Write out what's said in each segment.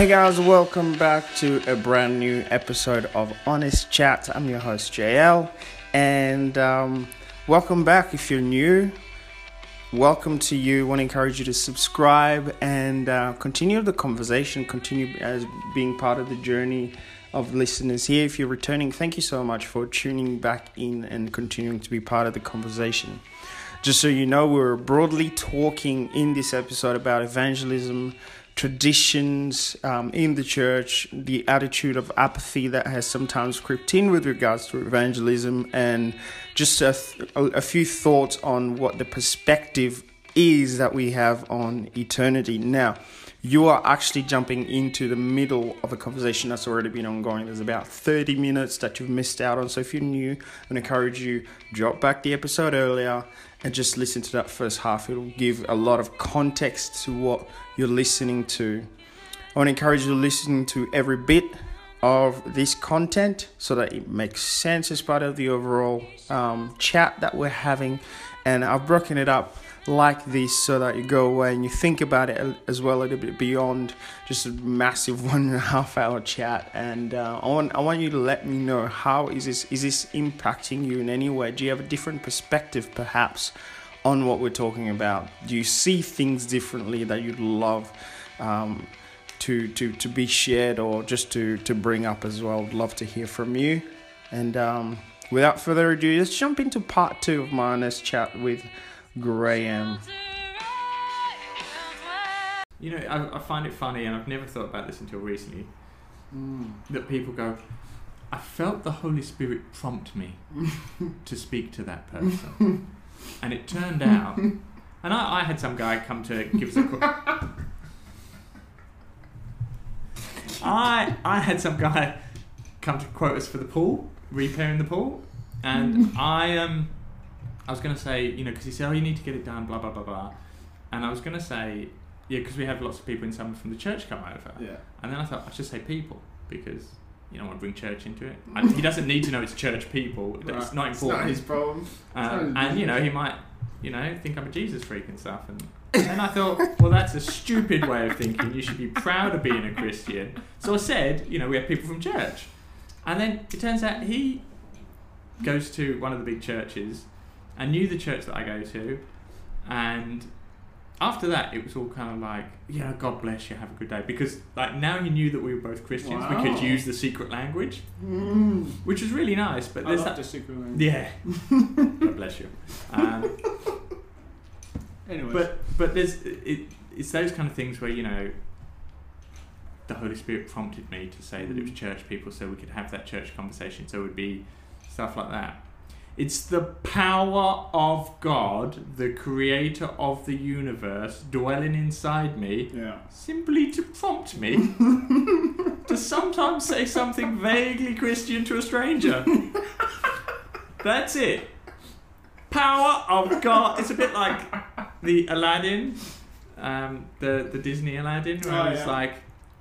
Hey guys, welcome back to a brand new episode of Honest Chat. I'm your host JL, and um, welcome back if you're new. Welcome to you. want to encourage you to subscribe and uh, continue the conversation. Continue as being part of the journey of listeners here. If you're returning, thank you so much for tuning back in and continuing to be part of the conversation. Just so you know, we're broadly talking in this episode about evangelism traditions um, in the church, the attitude of apathy that has sometimes crept in with regards to evangelism, and just a, th- a few thoughts on what the perspective is that we have on eternity. Now, you are actually jumping into the middle of a conversation that's already been ongoing. There's about 30 minutes that you've missed out on. So if you're new, I encourage you drop back the episode earlier and just listen to that first half. It'll give a lot of context to what you're listening to. I want to encourage you to listen to every bit of this content so that it makes sense as part of the overall um, chat that we're having. And I've broken it up like this so that you go away and you think about it as well a little bit beyond just a massive one and a half hour chat and uh, I want I want you to let me know how is this is this impacting you in any way do you have a different perspective perhaps on what we're talking about do you see things differently that you'd love um, to, to, to be shared or just to, to bring up as well. I'd love to hear from you. And um, without further ado, let's jump into part two of my honest chat with Graham. You know, I, I find it funny, and I've never thought about this until recently, Mm. that people go, I felt the Holy Spirit prompt me to speak to that person. and it turned out, and I, I had some guy come to give us a qu- I, I had some guy come to quote us for the pool, repairing the pool, and I um I was gonna say you know because he said oh you need to get it done blah blah blah blah, and I was gonna say yeah because we have lots of people in summer from the church come over, Yeah. and then I thought I should say people because you don't want to bring church into it. And he doesn't need to know it's church people. It's Right. not It's important. not his problem. Uh, not his and you know he might you know think I'm a Jesus freak and stuff. And then I thought, well, that's a stupid way of thinking. You should be proud of being a Christian. So I said, you know, we have people from church, and then it turns out he goes to one of the big churches and knew the church that I go to, and after that it was all kind of like, yeah, God bless you, have a good day, because like now he knew that we were both Christians, we could use the secret language, Mm. which was really nice. But I there's love that, the secret language. yeah, God bless you. Um, Anyway. but but there's it, it's those kind of things where you know the Holy Spirit prompted me to say that it was church people, so we could have that church conversation. So it would be stuff like that. It's the power of God, the creator of the universe, dwelling inside me, yeah. simply to prompt me to sometimes say something vaguely Christian to a stranger. That's it. Power of God. It's a bit like the Aladdin, um, the the Disney Aladdin, where Oh, it's yeah. like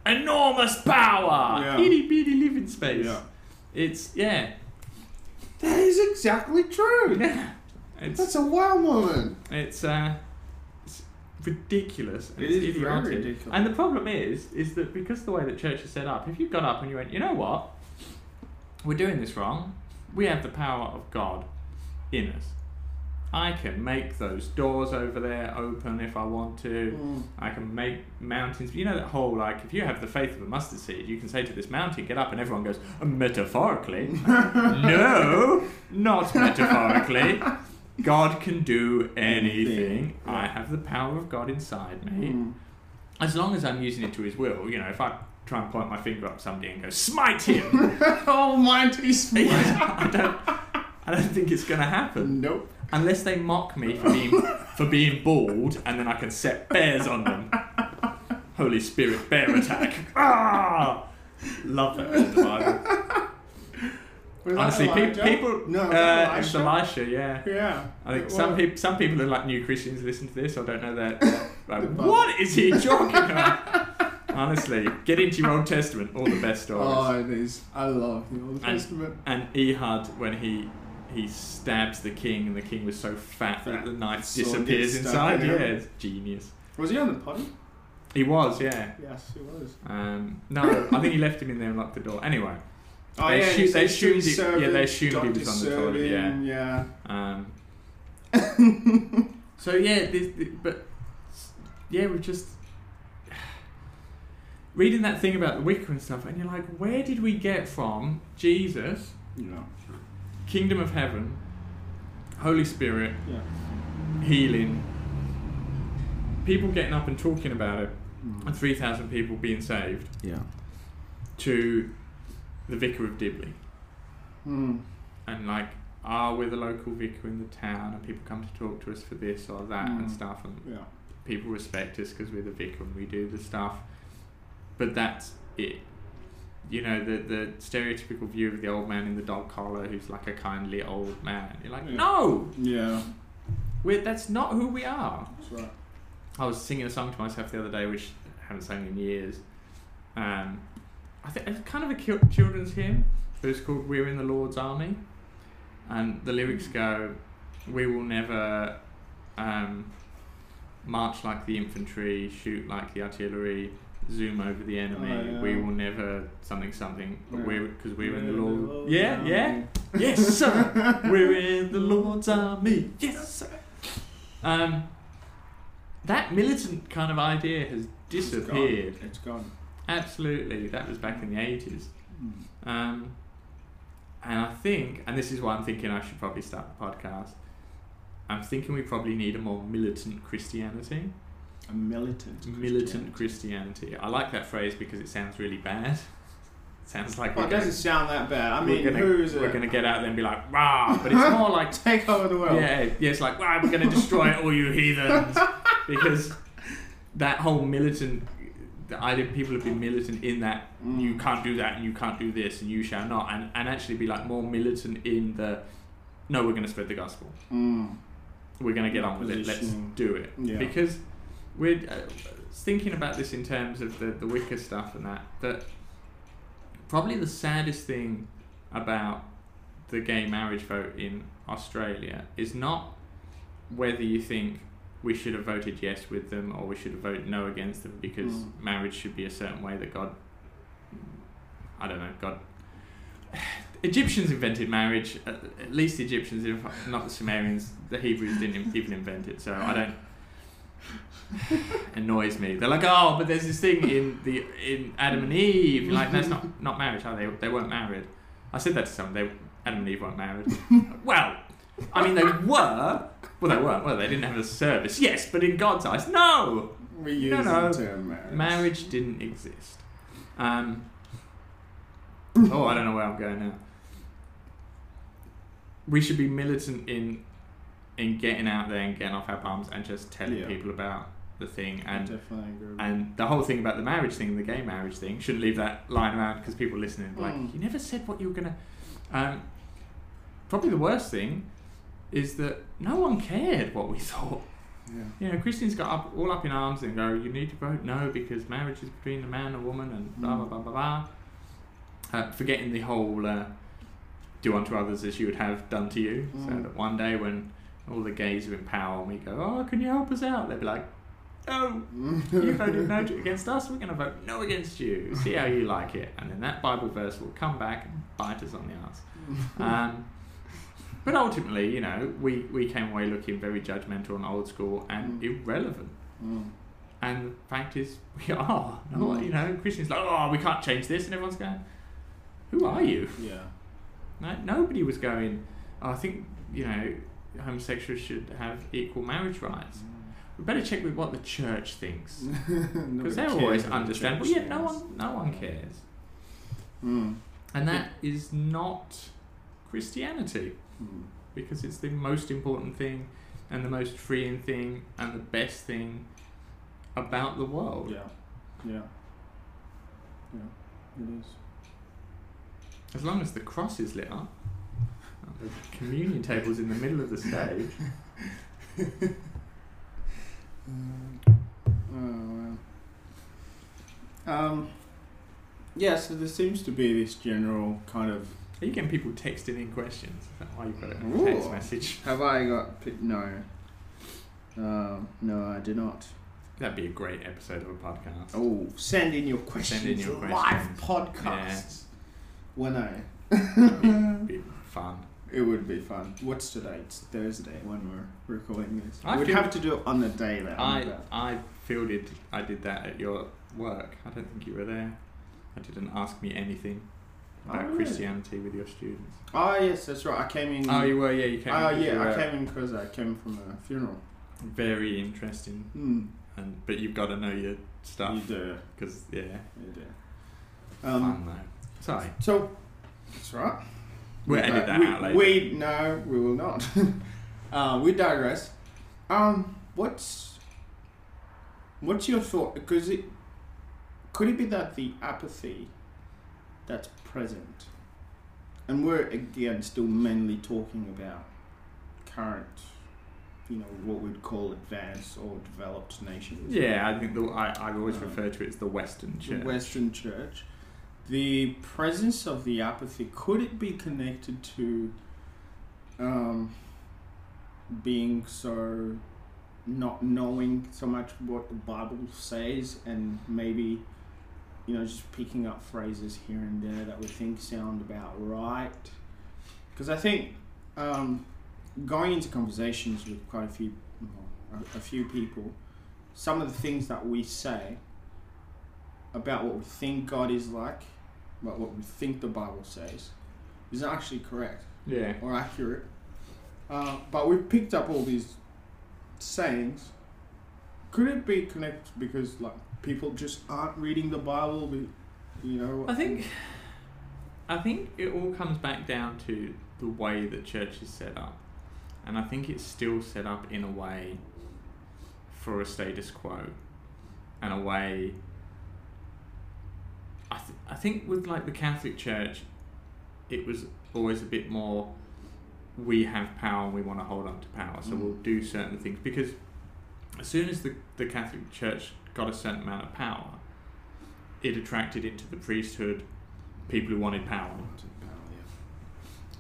enormous power, Yeah. itty bitty living space. Yeah. It's yeah, That is exactly true. yeah. It's That's a wow moment. it's uh, it's ridiculous. and It it's is very idiotic. ridiculous. And the problem is, is that because the way that church is set up, if you got up and you went, you know what, we're doing this wrong. We have the power of God in us. I can make those doors over there open if I want to. Mm. I can make mountains. You know that whole like, if you have the faith of a mustard seed, you can say to this mountain, "Get up," and everyone goes, "Metaphorically." no, not metaphorically. God can do anything. Anything, yeah. I have the power of God inside me. Mm. As long as I'm using it to His will, you know, if I try and point my finger up somebody and go, "Smite him," Almighty smite. I don't, I don't think it's going to happen Nope. Unless they mock me for being for being bald, and then I can set bears on them. Holy Spirit, bear attack! Ah, love that bit of the Bible. Was Honestly, pe- people. No, uh, Elisha? Elisha, yeah. Yeah. I think some people, some people who are like new Christians listen to this I don't know that. Like, what is he talking about? Honestly, get into your Old Testament, all the best stories. Oh, it is. I love the Old And- Testament. And Ehud, when he he stabs the king, and the king was so fat that Fat. the knife disappears inside. in Yeah, it's genius. Was he on the potty? He was, yeah. Yes, he was. Um, no, I think he left him in there and locked the door. Anyway, Oh, They yeah, shoot- he they assumed he- yeah, they assumed he was on the toilet, serving, yeah. um, so yeah, this, this- but yeah, we're just reading that thing about the Wicca and stuff, and you're like, where did we get from Jesus, Yeah. Kingdom of Heaven, Holy Spirit, Yeah. healing, people getting up and talking about it, Mm. and three thousand people being saved, Yeah. to the Vicar of Dibley. Mm. and like are we're the local vicar in the town and people come to talk to us for this or that and Mm. stuff and Yeah. people respect us because we're the vicar and we do the stuff but that's it you know the the stereotypical view of the old man in the dog collar who's like a kindly old man you're like Yeah. no Yeah. we're, that's not who we are That's right. I was singing a song to myself the other day, which I haven't sung in years. Um, I think it's kind of a children's hymn, but it's called "We're in the Lord's Army," and the lyrics go, "We will never um, march like the infantry, shoot like the artillery." Zoom over the enemy. Oh, yeah. We will never something something. But we're because we're in the We're Lord. Yeah, army. yeah. Yes, sir. We're in the Lord's army. Yes, sir. Um, that militant kind of idea has It's gone. disappeared. It's gone. Absolutely, that was back in the eighties. Mm. Um, and I think, and this is why I'm thinking I should probably start the podcast. I'm thinking we probably need a more militant Christianity. A militant. Militant Christianity. I like that phrase because it sounds really bad. sounds like Well, we're it gonna, doesn't sound that bad. I we're mean, gonna, who is we're gonna get out there and be like, rah, but it's more like take over the world. Yeah, yeah, it's like, wow, we're going to destroy all you heathens. Because that whole militant, the idea people have been militant in that Mm. you can't do that and you can't do this and you shall not, and, and actually be like more militant in the, no, we're going to spread the gospel. Mm. We're going to get on with it. Let's do it. Yeah. Because we're uh, thinking about this in terms of the, the Wicca stuff and that, that probably the saddest thing about the gay marriage vote in Australia is not whether you think we should have voted yes with them or we should have voted no against them because Mm. marriage should be a certain way that God, I don't know, God. Egyptians invented marriage. At at least the Egyptians, if not the Sumerians, the Hebrews didn't even invent it. So I don't. annoys me. They're like, oh, but there's this thing in the in Adam and Eve. You're like, that's not not marriage. Are they? They weren't married. I said that to someone. They Adam and Eve weren't married. well, I mean, they were. Well, they weren't. Well, they didn't have a service. Yes, but in God's eyes, no. We use No, no. the term marriage. Marriage didn't exist. Um, oh, I don't know where I'm going now. We should be militant in in getting out there and getting off our bums and just telling Yeah. people about the thing and and the whole thing about the marriage thing, the gay marriage thing, shouldn't leave that lying around because people listening like, Mm. you never said what you were gonna. Um, probably the worst thing is that no one cared what we thought. Yeah. You know, Christians got up all up in arms and go, you need to vote no because marriage is between a man and a woman and blah blah Mm. blah blah blah. Uh, forgetting the whole uh, do unto others as you would have done to you. So Mm. that one day when all the gays are in power and we go, oh, can you help us out? They'd be like, no, you voted no against us, we're going to vote no against you. See how you like it. And then that Bible verse will come back and bite us on the ass. Um, but ultimately, you know, we, we came away looking very judgmental and old school and Mm. irrelevant. Mm. And the fact is, we are. Mm. You know, Christians like, oh, we can't change this. And everyone's going, who are you? Yeah. No, nobody was going, oh, I think, you know, homosexuals should have equal marriage rights. We better check with what the church thinks. Because they're always what the Yeah, no one, no one cares. Mm. And that is not Christianity Mm. because it's the most important thing and the most freeing thing and the best thing about the world. Yeah. Yeah. Yeah. It is. As long as the cross is lit up, and the communion table's in the middle of the stage. Oh well. Um. Yeah, so there seems to be this general kind of. Are you getting people texting in questions? Is that why you've got in Ooh. a text message? Have I got no? Um, no, I do not. That'd be a great episode of a podcast. Oh, send in your questions. Send in your live questions. podcasts. When I. It'd be fun. It would be fun. What's today? It's Thursday when we're recording this. I We'd feel- have to do it on the day that I'm I about. I fielded. I did that at your work. I don't think you were there. I didn't ask me anything Oh, about really? Christianity with your students. Oh yes, that's right. I came in. Oh, you were. Yeah, you came. Oh you yeah, I were came in because I came from a funeral. Very interesting, Hmm. and but you've got to know your You stuff do. because yeah, You do. Um, fun though. Sorry, so that's right. We'll edit that we, out later. We no, we will not. uh, we digress. Um, what's what's your thought? Because it could it be that the apathy that's present, and we're again still mainly talking about current, you know, what we'd call advanced or developed nations. Yeah, I think the, I I always Uh, refer to it as the Western the Church. Western Church. The presence of the apathy could it be connected to um, being so not knowing so much what the Bible says and maybe you know just picking up phrases here and there that we think sound about right? Because I think um, going into conversations with quite a few a few people some of the things that we say about what we think God is like, about what we think the Bible says, is actually correct Yeah, or accurate. Uh, but we've picked up all these sayings. Could it be connected because like people just aren't reading the Bible? We, you know. I think I think it all comes back down to the way that church is set up, and I think it's still set up in a way for a status quo, and a way. I th- I think with like the Catholic Church, it was always a bit more. We have power and we want to hold on to power, so Mm. we'll do certain things because as soon as the the Catholic Church got a certain amount of power, it attracted into the priesthood people who wanted power.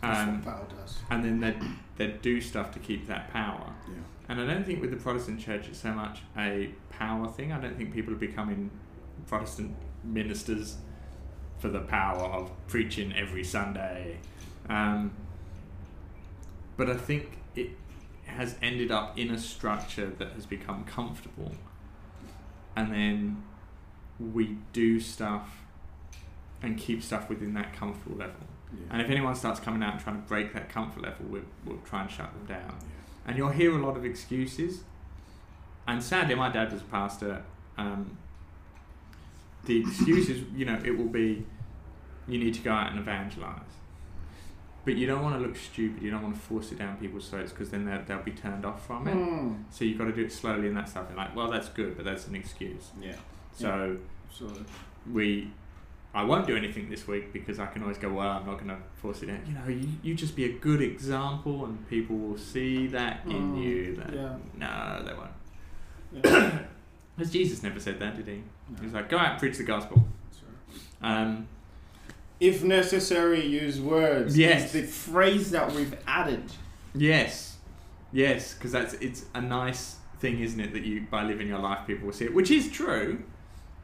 Um, what power does. and then they'd, they'd do stuff to keep that power. Yeah. And I don't think with the Protestant church it's so much a power thing. I don't think people are becoming Protestant ministers for the power of preaching every Sunday. Um, but I think it has ended up in a structure that has become comfortable. And then we do stuff and keep stuff within that comfortable level. Yeah. And if anyone starts coming out and trying to break that comfort level, we'll, we'll try and shut them down. And you'll hear a lot of excuses. And sadly, my dad was a pastor. Um, the excuse is, you know, it will be you need to go out and evangelize. But you don't want to look stupid. You don't want to force it down people's throats because then they'll, they'll be turned off from it. Mm. So you've got to do it slowly and that stuff. And like, well, that's good, but that's an excuse. Yeah. So So we I won't do anything this week because I can always go, well, I'm not going to force it down. You know, you, you just be a good example and people will see that in Mm, you. That, yeah. No, they won't. yeah. Because Jesus never said that, did he? No. He was like, go out and preach the gospel. So- Um, If necessary, use words. Yes. Is the phrase that we've added. yes. Yes, because that's it's a nice thing, isn't it, that you by living your life people will see it, which is true.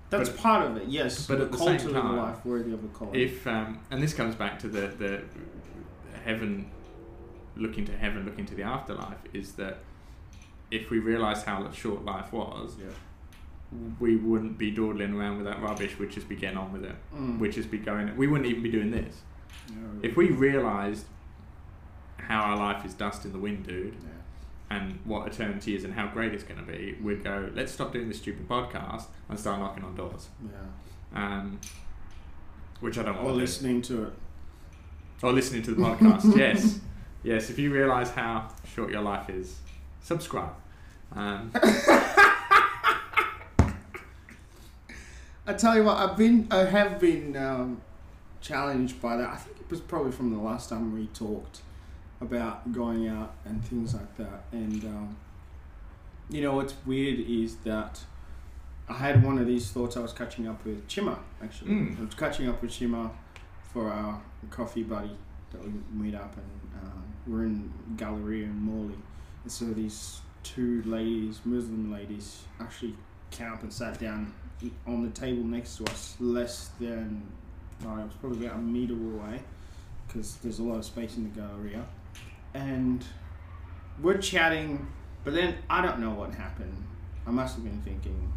That's But- part of it, yes. but at the culture same of time, life worthy of a call. If um, and this comes back to the the heaven, looking to heaven, looking to the afterlife, is that if we realise how short life was, yeah. We wouldn't be dawdling around with that rubbish. We'd just be getting on with it. Mm. We'd just be going. We wouldn't even be doing this No. if we realised how our life is dust in the wind, dude, Yeah. and what eternity is and how great it's going to be. We'd go. Let's stop doing this stupid podcast and start knocking on doors. Yeah. Um, which I don't Or want to do. listening to it. or listening to the podcast. yes, yes. If you realise how short your life is, subscribe. Um, I tell you what, I've been, I have been um, challenged by that. I think it was probably from the last time we talked about going out and things like that. And um, you know what's weird is that I had one of these thoughts. I was catching up with Chima actually. Mm. I was catching up with Chima for our coffee buddy that we meet up, and um, we're in Galleria in Morley. And so these two ladies, Muslim ladies, actually came up and sat down on the table next to us, less than, oh, it was probably about a meter away, because there's a lot of space in the galleria. And we're chatting, but then I don't know what happened. I must have been thinking,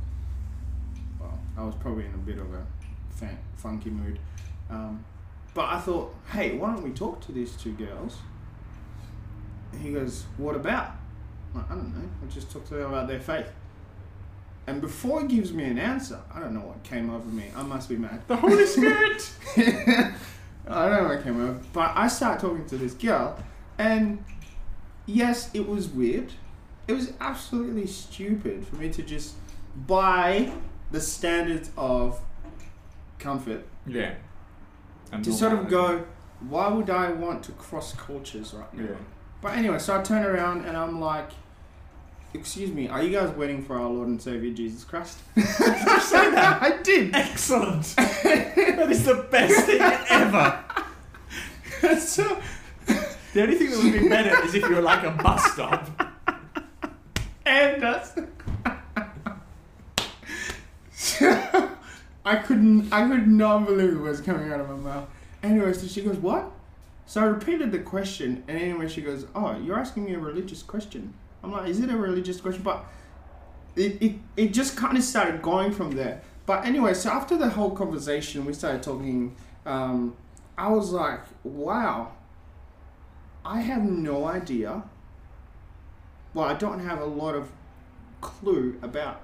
well, I was probably in a bit of a fan- funky mood. Um, but I thought, hey, why don't we talk to these two girls? He goes, what about? Like, I don't know. I just talked to them about their faith. And before he gives me an answer, I don't know what came over me. I must be mad. The Holy Spirit. I don't know what came over, but I start talking to this girl, and yes, it was weird. It was absolutely stupid for me to just buy the standards of comfort yeah. And to sort of go, why would I want to cross cultures right now? Yeah. But anyway, so I turn around and I'm like, excuse me, are you guys waiting for our Lord and Savior Jesus Christ? Did you say that? I did. Excellent. that is the best thing ever. so, The only thing that would be better is if you were like a bus stop. and us. I couldn't, I could not believe what was coming out of my mouth. Anyway, so she goes, what? So I repeated the question, and anyway, she goes, oh, you're asking me a religious question. I'm like, is it a religious question? But it, it, it just kind of started going from there. But anyway, so after the whole conversation, we started talking. Um, I was like, wow, I have no idea. Well, I don't have a lot of clue about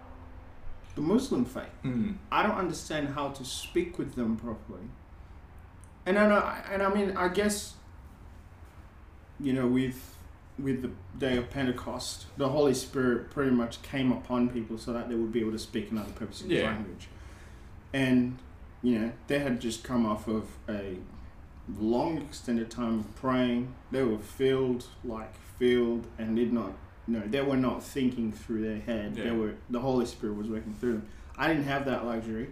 the Muslim faith. Mm. I don't understand how to speak with them properly. And I know, and I mean, I guess, you know, with with the day of Pentecost, the Holy Spirit pretty much came upon people so that they would be able to speak another person's Yeah. language. And you know, they had just come off of a long extended time of praying. They were filled, like filled, and did not. No, they were not thinking through their head. They were. The Holy Spirit was working through them. I didn't have that luxury.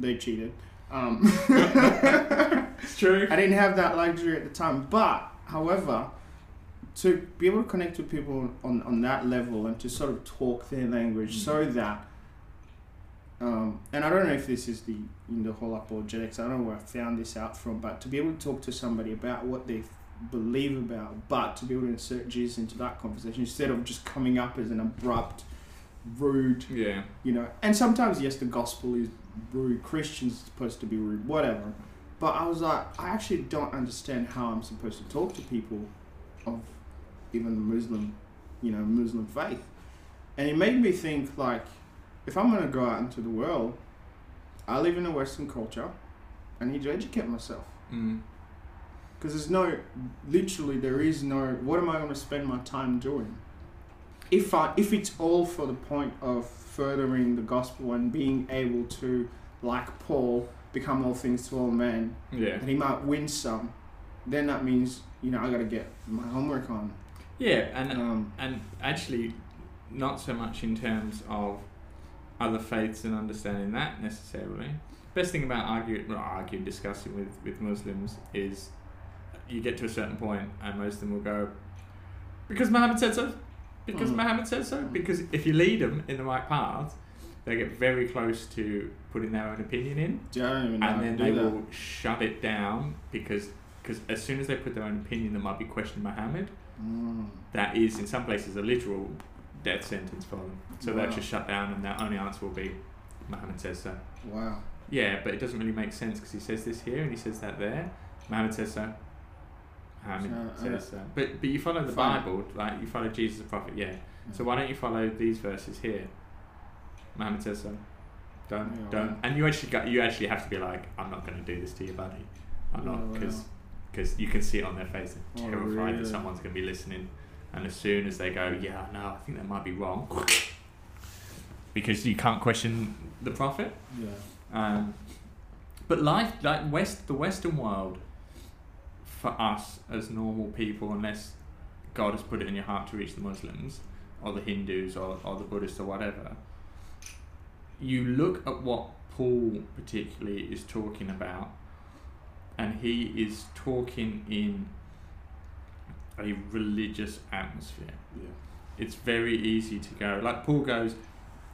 They cheated. Um, It's true. I didn't have that luxury at the time. But, however, to be able to connect with people on, on that level and to sort of talk their language so that, um, and I don't know if this is the in the whole apologetics, I don't know where I found this out from, but to be able to talk to somebody about what they believe about, but to be able to insert Jesus into that conversation instead of just coming up as an abrupt, rude, Yeah. you know and sometimes yes the gospel is rude christians are supposed to be rude whatever but i was like i actually don't understand how i'm supposed to talk to people of even the muslim you know muslim faith and it made me think like if i'm going to go out into the world i live in a western culture i need to educate myself Mm. because there's no literally there is no what am i going to spend my time doing if i if it's all for the point of furthering the gospel and being able to like paul become all things to all men Yeah. and he might win some then that means you know i got to get my homework on Yeah, and um, and actually, not so much in terms of other faiths and understanding that necessarily. Best thing about arguing, well, arguing, discussing with with Muslims is you get to a certain point and most of them will go because Muhammad said so, because Mhm. Muhammad said so. Because if you lead them in the right path, they get very close to putting their own opinion in I don't even know how and then they that. will shut it down because because as soon as they put their own opinion that might be questioning Muhammad, Mm. that is in some places a literal death sentence for them. So Wow. they'll just shut down, and their only answer will be Muhammad says so. wow Yeah, but it doesn't really make sense because he says this here and he says that there. Muhammad says so. Muhammad So, says so. But but you follow the Fine. Bible, like you follow Jesus the prophet, yeah. So why don't you follow these verses here? Muhammad says so. Don't Yeah, don't. And you actually got you actually have to be like, I'm not going to do this to you, buddy. I'm Oh, not because wow. Because you can see it on their face. They're Oh, terrified really? that someone's going to be listening. And as soon as they go, yeah, no, I think that might be wrong, because you can't question the prophet. yeah Um, but life, like West, the Western world, for us as normal people, unless God has put it in your heart to reach the Muslims or the Hindus or, or the Buddhists or whatever, you look at what Paul particularly is talking about, and he is talking in a religious atmosphere yeah it's very easy to go like Paul goes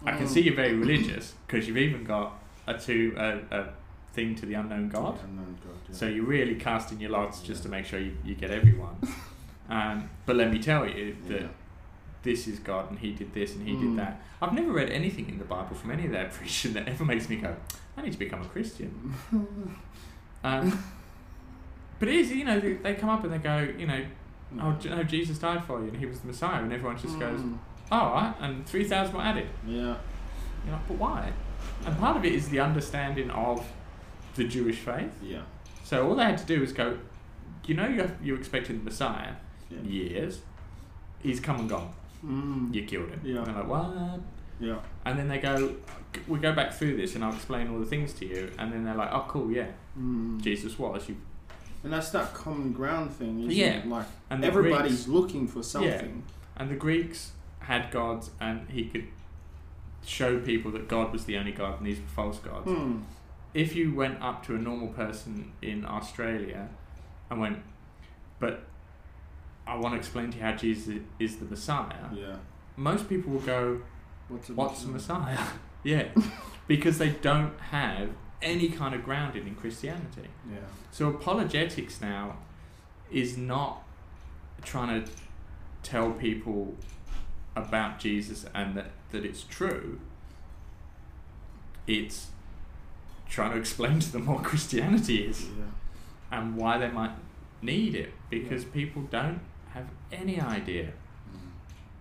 I can Mm. see you're very religious because you've even got a two a, a thing to the unknown God. Yeah, unknown God, yeah. So you're really casting your lots just to make sure you, you get everyone. um, but let me tell you that Yeah. this is God and He did this and He Mm. did that. I've never read anything in the Bible from any of their preaching that ever makes me go, I need to become a Christian. Um, but it is, you know, they, they come up and they go, you know, oh, J- no, Jesus died for you and He was the Messiah, and everyone just goes, Mm. oh, all right, and 3,000 were added. Yeah. You're like, but why? And part of it is the understanding of the Jewish faith. Yeah. So all they had to do was go, you know, you you're expecting the Messiah, Yeah. years, he's come and gone. Mm. You killed him. Yeah. And they're like, what? Yeah. And then they go, we go back through this and I'll explain all the things to you. And then they're like, oh, cool, yeah, Mm. Jesus was. You, And that's that common ground thing, isn't Yeah. it? Like and everybody's Greeks, looking for something. Yeah. and the Greeks had gods, and he could show people that God was the only God and these were false gods. Hmm. If you went up to a normal person in Australia and went, but I want to explain to you how Jesus is the Messiah, Yeah. most people will go, What's a What's the Messiah? yeah, because they don't have any kind of grounding in Christianity. Yeah. So apologetics now is not trying to tell people about Jesus and that, that it's true. It's trying to explain to them what Christianity is Yeah. and why they might need it because people don't have any idea.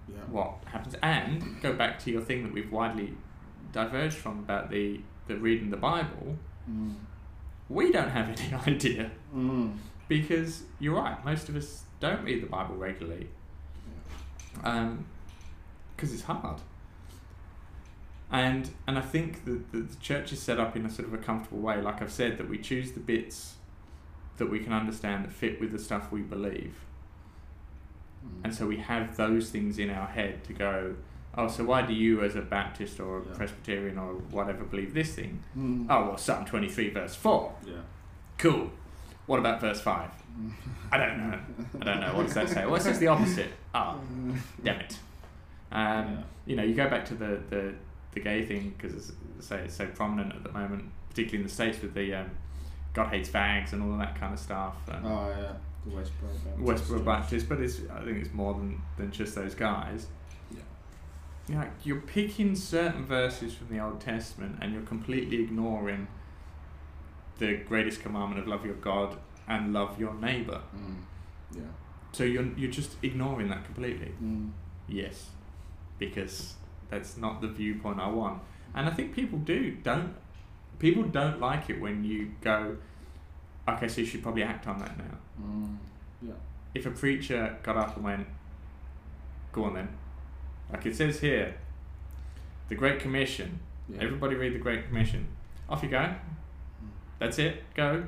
Yeah. what happens. And go back to your thing that we've widely diverged from about the, the reading the Bible. Mm. We don't have any idea Mm. because you're right. Most of us don't read the Bible regularly because it's hard. And and I think that the, the church is set up in a sort of a comfortable way. Like I've said, that we choose the bits that we can understand that fit with the stuff we believe. And so we have those things in our head to go, oh, so why do you, as a Baptist or a Yeah. Presbyterian or whatever, believe this thing? Mm. Oh, well, Psalm 23, verse 4. Yeah. Cool. What about verse 5? I don't know. I don't know. What does that say? Well, it says the opposite. Oh, damn it. Um, Yeah. You know, you go back to the, the, the gay thing because it's, say it's so prominent at the moment, particularly in the States with the um, God hates fags and all of that kind of stuff. And, Oh yeah. The Westboro Baptist. Westboro Baptist, but it's I think it's more than, than just those guys. Yeah. You're like you're picking certain verses from the Old Testament and you're completely ignoring the greatest commandment of love your God and love your neighbor. Mm. Yeah. So you're you're just ignoring that completely. Mm. Yes, because that's not the viewpoint I want. And I think people do don't people don't like it when you go, okay, so you should probably act on that now. Mm. Yeah. if a preacher got up and went, go on then. Like it says here, the Great Commission. Yeah. Everybody read the Great Commission. Off you go. That's it. Go.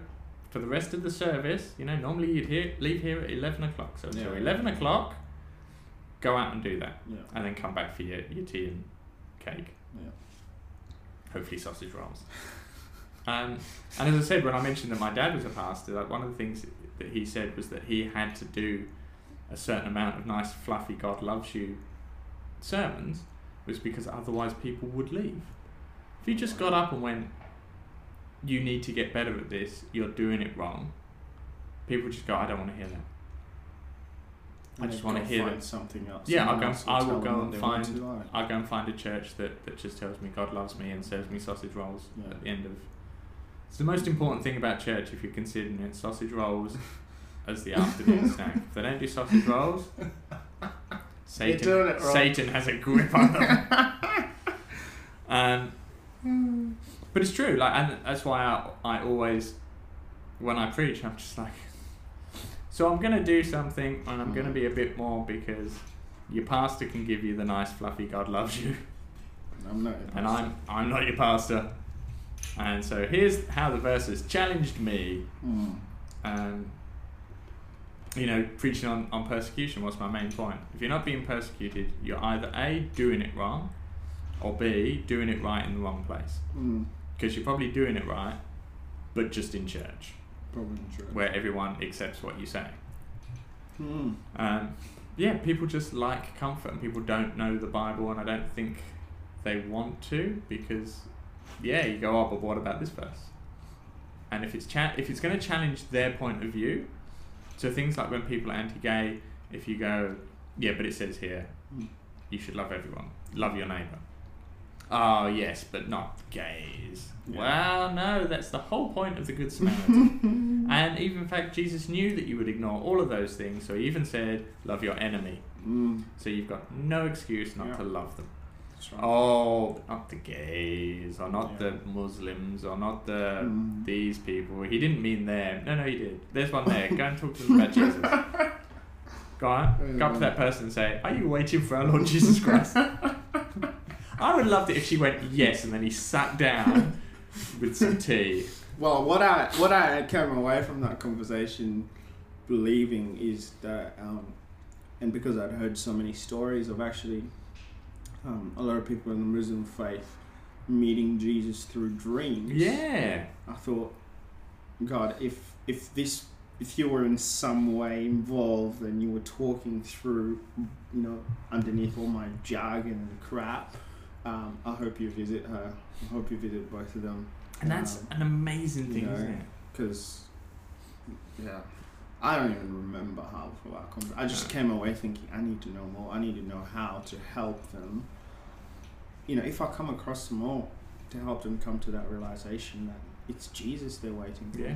For the rest of the service, you know, normally you'd hear, leave here at 11 o'clock. So until Yeah. 11 o'clock, go out and do that. Yeah. And then come back for your, your tea and cake. Yeah. Hopefully sausage rolls. Um, and as I said, when I mentioned that my dad was a pastor, like one of the things that he said was that he had to do a certain amount of nice, fluffy "God loves you" sermons, was because otherwise people would leave. If you just got up and went, "You need to get better at this. You're doing it wrong," people would just go, "I don't want to hear that." I just wanna hear find that- something else. Yeah, I'll go- I will go and want find- I'll go and find a church that, that just tells me God loves me and serves me sausage rolls Yeah. at the end of. It's the most important thing about church if you're considering it sausage rolls as the afternoon snack. If they don't do sausage rolls, Satan doing it wrong. Satan has a grip on them. um, but it's true, like, and that's why I, I always, when I preach, I'm just like, so I'm gonna do something, and I'm gonna be a bit more because your pastor can give you the nice fluffy God loves you, I'm not. and I'm I'm not your pastor. And so here's how the verses challenged me. Mm. Um, you know, preaching on, on persecution was my main point. If you're not being persecuted, you're either A, doing it wrong, or B, doing it right in the wrong place. Mm. Because you're probably doing it right, but just in church, Probably true. where everyone accepts what you say. Mm. Um, yeah, people just like comfort, and people don't know the Bible, and I don't think they want to because yeah, you go, oh, but what about this verse? And if it's cha- if it's going to challenge their point of view, so things like when people are anti-gay, if you go, yeah, but it says here, Mm. you should love everyone, love your neighbor. Oh yes, but not gays. Yeah. Well, no, that's the whole point of the Good Samaritan. and even in fact, Jesus knew that you would ignore all of those things, so he even said, love your enemy. Mm, So you've got no excuse not Yeah. to love them. That's. Oh, not the gays, or not Yeah. the Muslims, or not the Mm. these people. He didn't mean them. No, no, he did. There's one there. Go and talk to them about Jesus. Go on. Go up to that person and say, "Are you waiting for our Lord Jesus Christ?" I would love it if she went yes, and then he sat down with some tea. Well, what I what I came away from that conversation believing is that, um, and because I'd heard so many stories of actually um, a lot of people in the Muslim faith meeting Jesus through dreams. Yeah. I thought, God, if if this if you were in some way involved and you were talking through, you know, underneath all my jargon and crap, um, I hope you visit her. I hope you visit both of them. And that's Um, an amazing thing, you know, isn't it? because yeah i don't even remember how for that conversation i just came away thinking i need to know more i need to know how to help them you know if i come across more to help them come to that realization that it's jesus they're waiting for Yeah.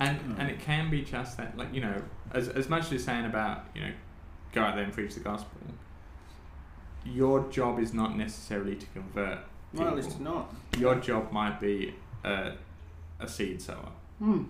And Mm. and it can be just that, like you know, as as much as you're saying about you know, go out there and preach the gospel. Your job is not necessarily to convert. well it's not Your job might be a, a seed sower. hmm.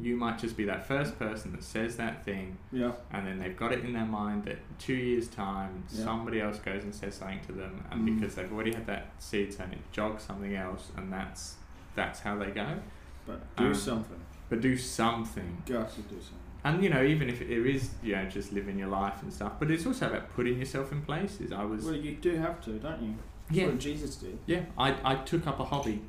You might just be that first person that says that thing, yeah and then they've got it in their mind that two years' time Yeah. somebody else goes and says something to them, and Mm. because they've already had that seed sown, it jogs something else, and that's that's how they go. but do Um, something But do something. got to do something And you know, even if it is, you know, just living your life and stuff, but it's also about putting yourself in places. I was, well you do have to don't you That's yeah, what jesus did yeah. I, I took up a hobby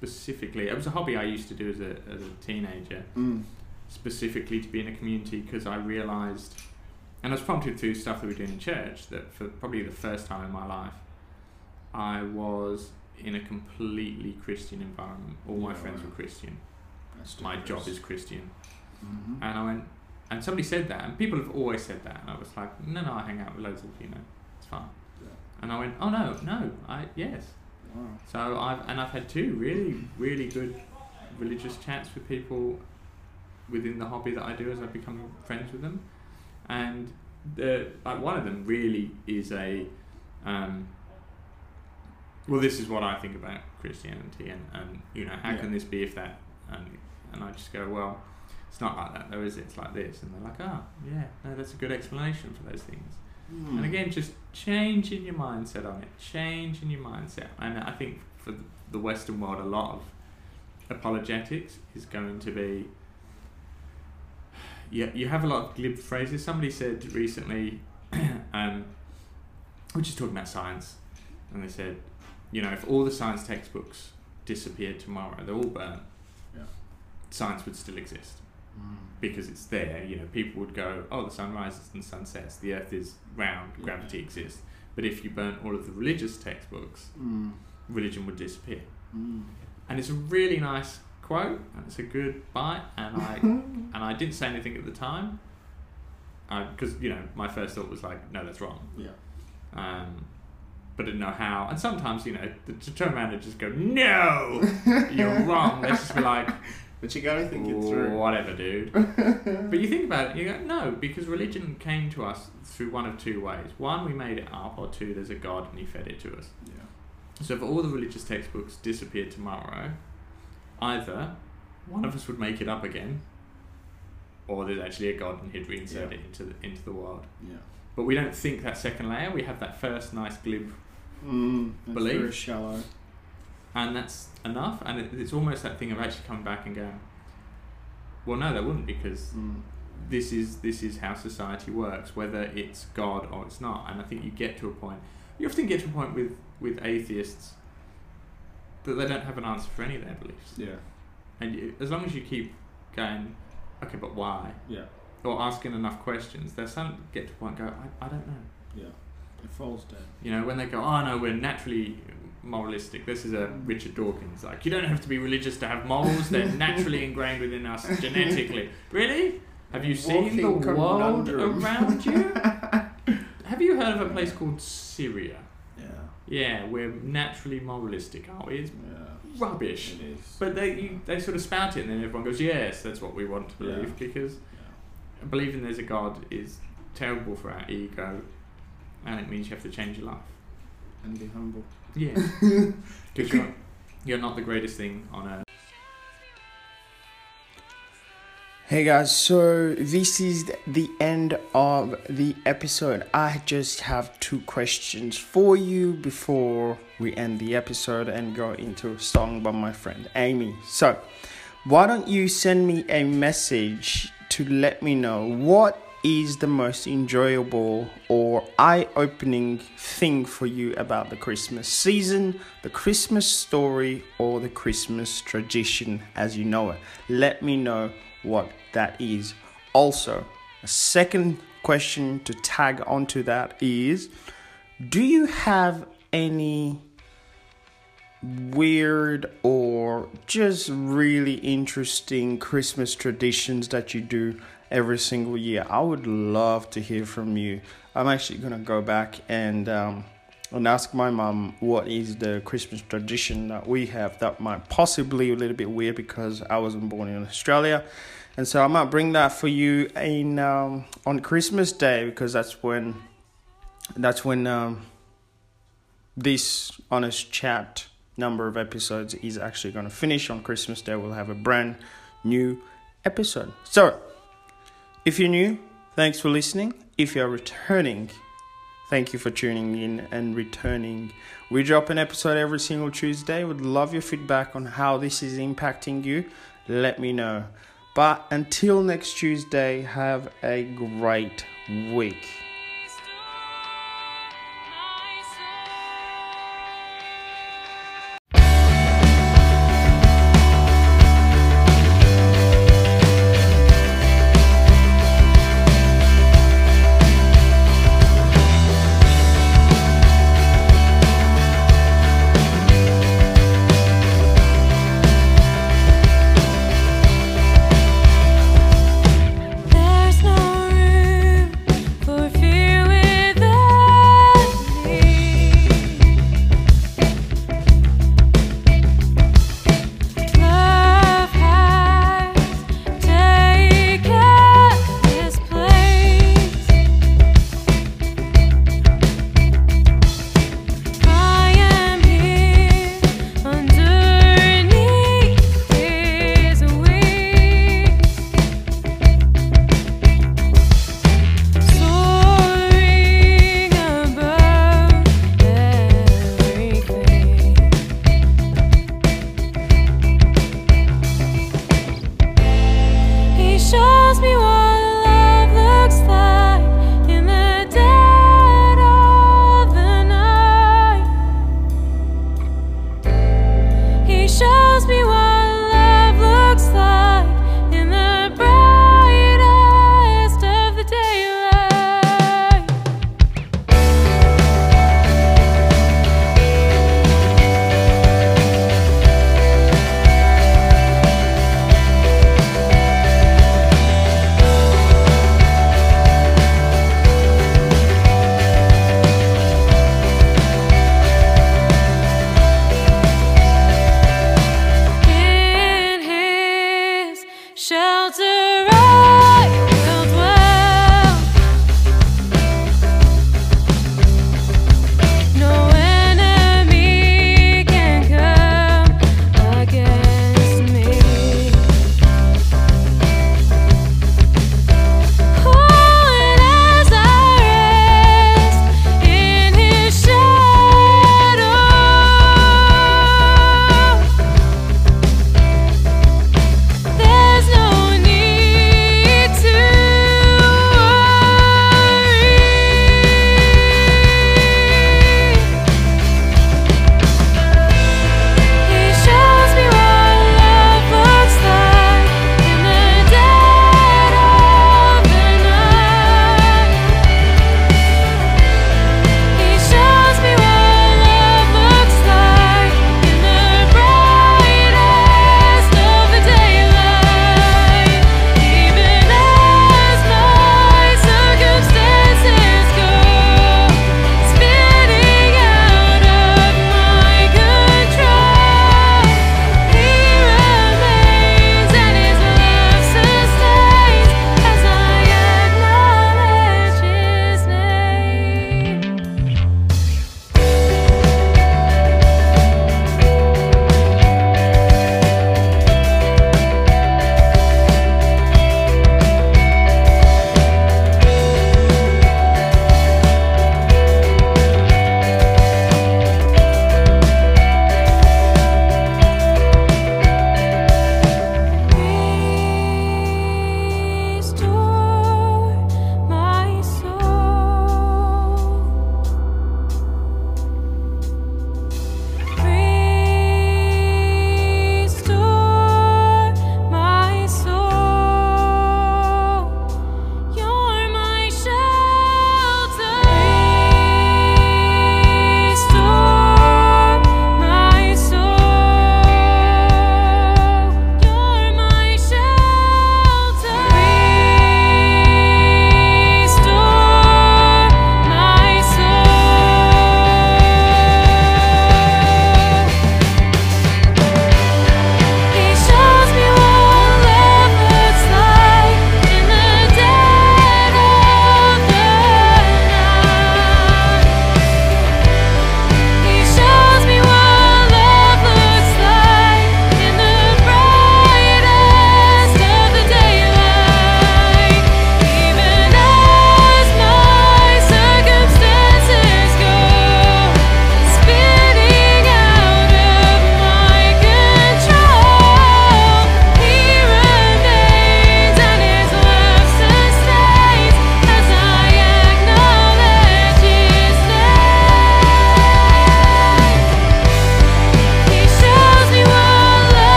specifically. It was a hobby I used to do as a as a teenager, mm. specifically to be in a community because I realised, and I was prompted through stuff that we doing in church that for probably the first time in my life, I was in a completely Christian environment. All my friends wow. were Christian. My job is Christian. Mhm. And I went, and somebody said that, and people have always said that, and I was like, no, no, I hang out with loads of you know, it's fine. Yeah. And I went, oh no, no, I yes. Wow. So I've and I've had two really, really good religious chats with people within the hobby that I do as I've become friends with them, and the like one of them really is a, um, well, this is what I think about Christianity, and and you know how Yeah. can this be if that, and and I just go well. It's not like that though, is it? It's like this, and they're like, "Ah, yeah, no, that's a good explanation for those things." Hmm. And again, just changing your mindset on it, changing your mindset. And I think for the Western world, a lot of apologetics is going to be. Yeah, you have a lot of glib phrases. Somebody said recently, um, we're just talking about science, and they said, you know, if all the science textbooks disappeared tomorrow, they're all burnt. Yeah. Science would still exist Mm. because it's there. You know, people would go, "Oh, the sun rises and sunsets. The Earth is round. Yeah. Gravity exists." But if you burnt all of the religious textbooks, Mm. religion would disappear. Mm. And it's a really nice quote, and it's a good bite. And I and I didn't say anything at the time, because you know my first thought was like, "No, that's wrong." Yeah. Um, but I didn't know how. And sometimes, you know, to turn around and just go, "No, you're wrong." Let's just be like, But you gotta think it through. Whatever, dude. but you think about it, you go, no, because religion came to us through one of two ways. One, we made it up, or two, there's a God and he fed it to us. Yeah. So if all the religious textbooks disappeared tomorrow, either one of us would make it up again, or there's actually a God and he'd reinsert Yeah. it into the, into the world. Yeah. But we don't think that second layer, we have that first nice glib Mm. Believe. very shallow. And that's enough. And it, it's almost that thing of actually coming back and going, well, no, that wouldn't because Mm. this is this is how society works, whether it's God or it's not. And I think you get to a point. You often get to a point with with atheists that they don't have an answer for any of their beliefs. Yeah. And you, as long as you keep going, okay, but why? Yeah. Or asking enough questions, they'll suddenly get to a point and go, I, I don't know. Yeah. It falls dead. You know, when they go, oh no, we're naturally moralistic. This is a Richard Dawkins. Like, you don't have to be religious to have morals. They're naturally ingrained within us genetically. Really? Have you seen the world conundrum. around you? have you heard of a place called Syria? Yeah. Yeah, we're naturally moralistic, aren't we? It's Yeah. rubbish. It is. But they you, they sort of spout it, and then everyone goes, "Yes, that's what we want to believe," Yeah. because Yeah. believing there's a God is terrible for our ego, and it means you have to change your life. And be humble. Yeah, because you're, you're not the greatest thing on earth. Hey guys, so this is the end of the episode. I just have two questions for you before we end the episode and go into a song by my friend Amy. So, why don't you send me a message to let me know what is the most enjoyable or eye opening thing for you about the Christmas season, the Christmas story, or the Christmas tradition as you know it? Let me know what that is. Also, a second question to tag onto that is Do you have any weird or just really interesting Christmas traditions that you do every single year? I would love to hear from you. I'm actually gonna go back and um, and ask my mom what is the Christmas tradition that we have that might possibly a little bit weird because I wasn't born in Australia. And so I might bring that for you in um, on Christmas Day because that's when that's when um, this honest chat number of episodes is actually going to finish on Christmas Day. We'll have a brand new episode. So, if you're new, thanks for listening. If you're returning, thank you for tuning in and returning. We drop an episode every single Tuesday. Would love your feedback on how this is impacting you. Let me know. But until next Tuesday, have a great week.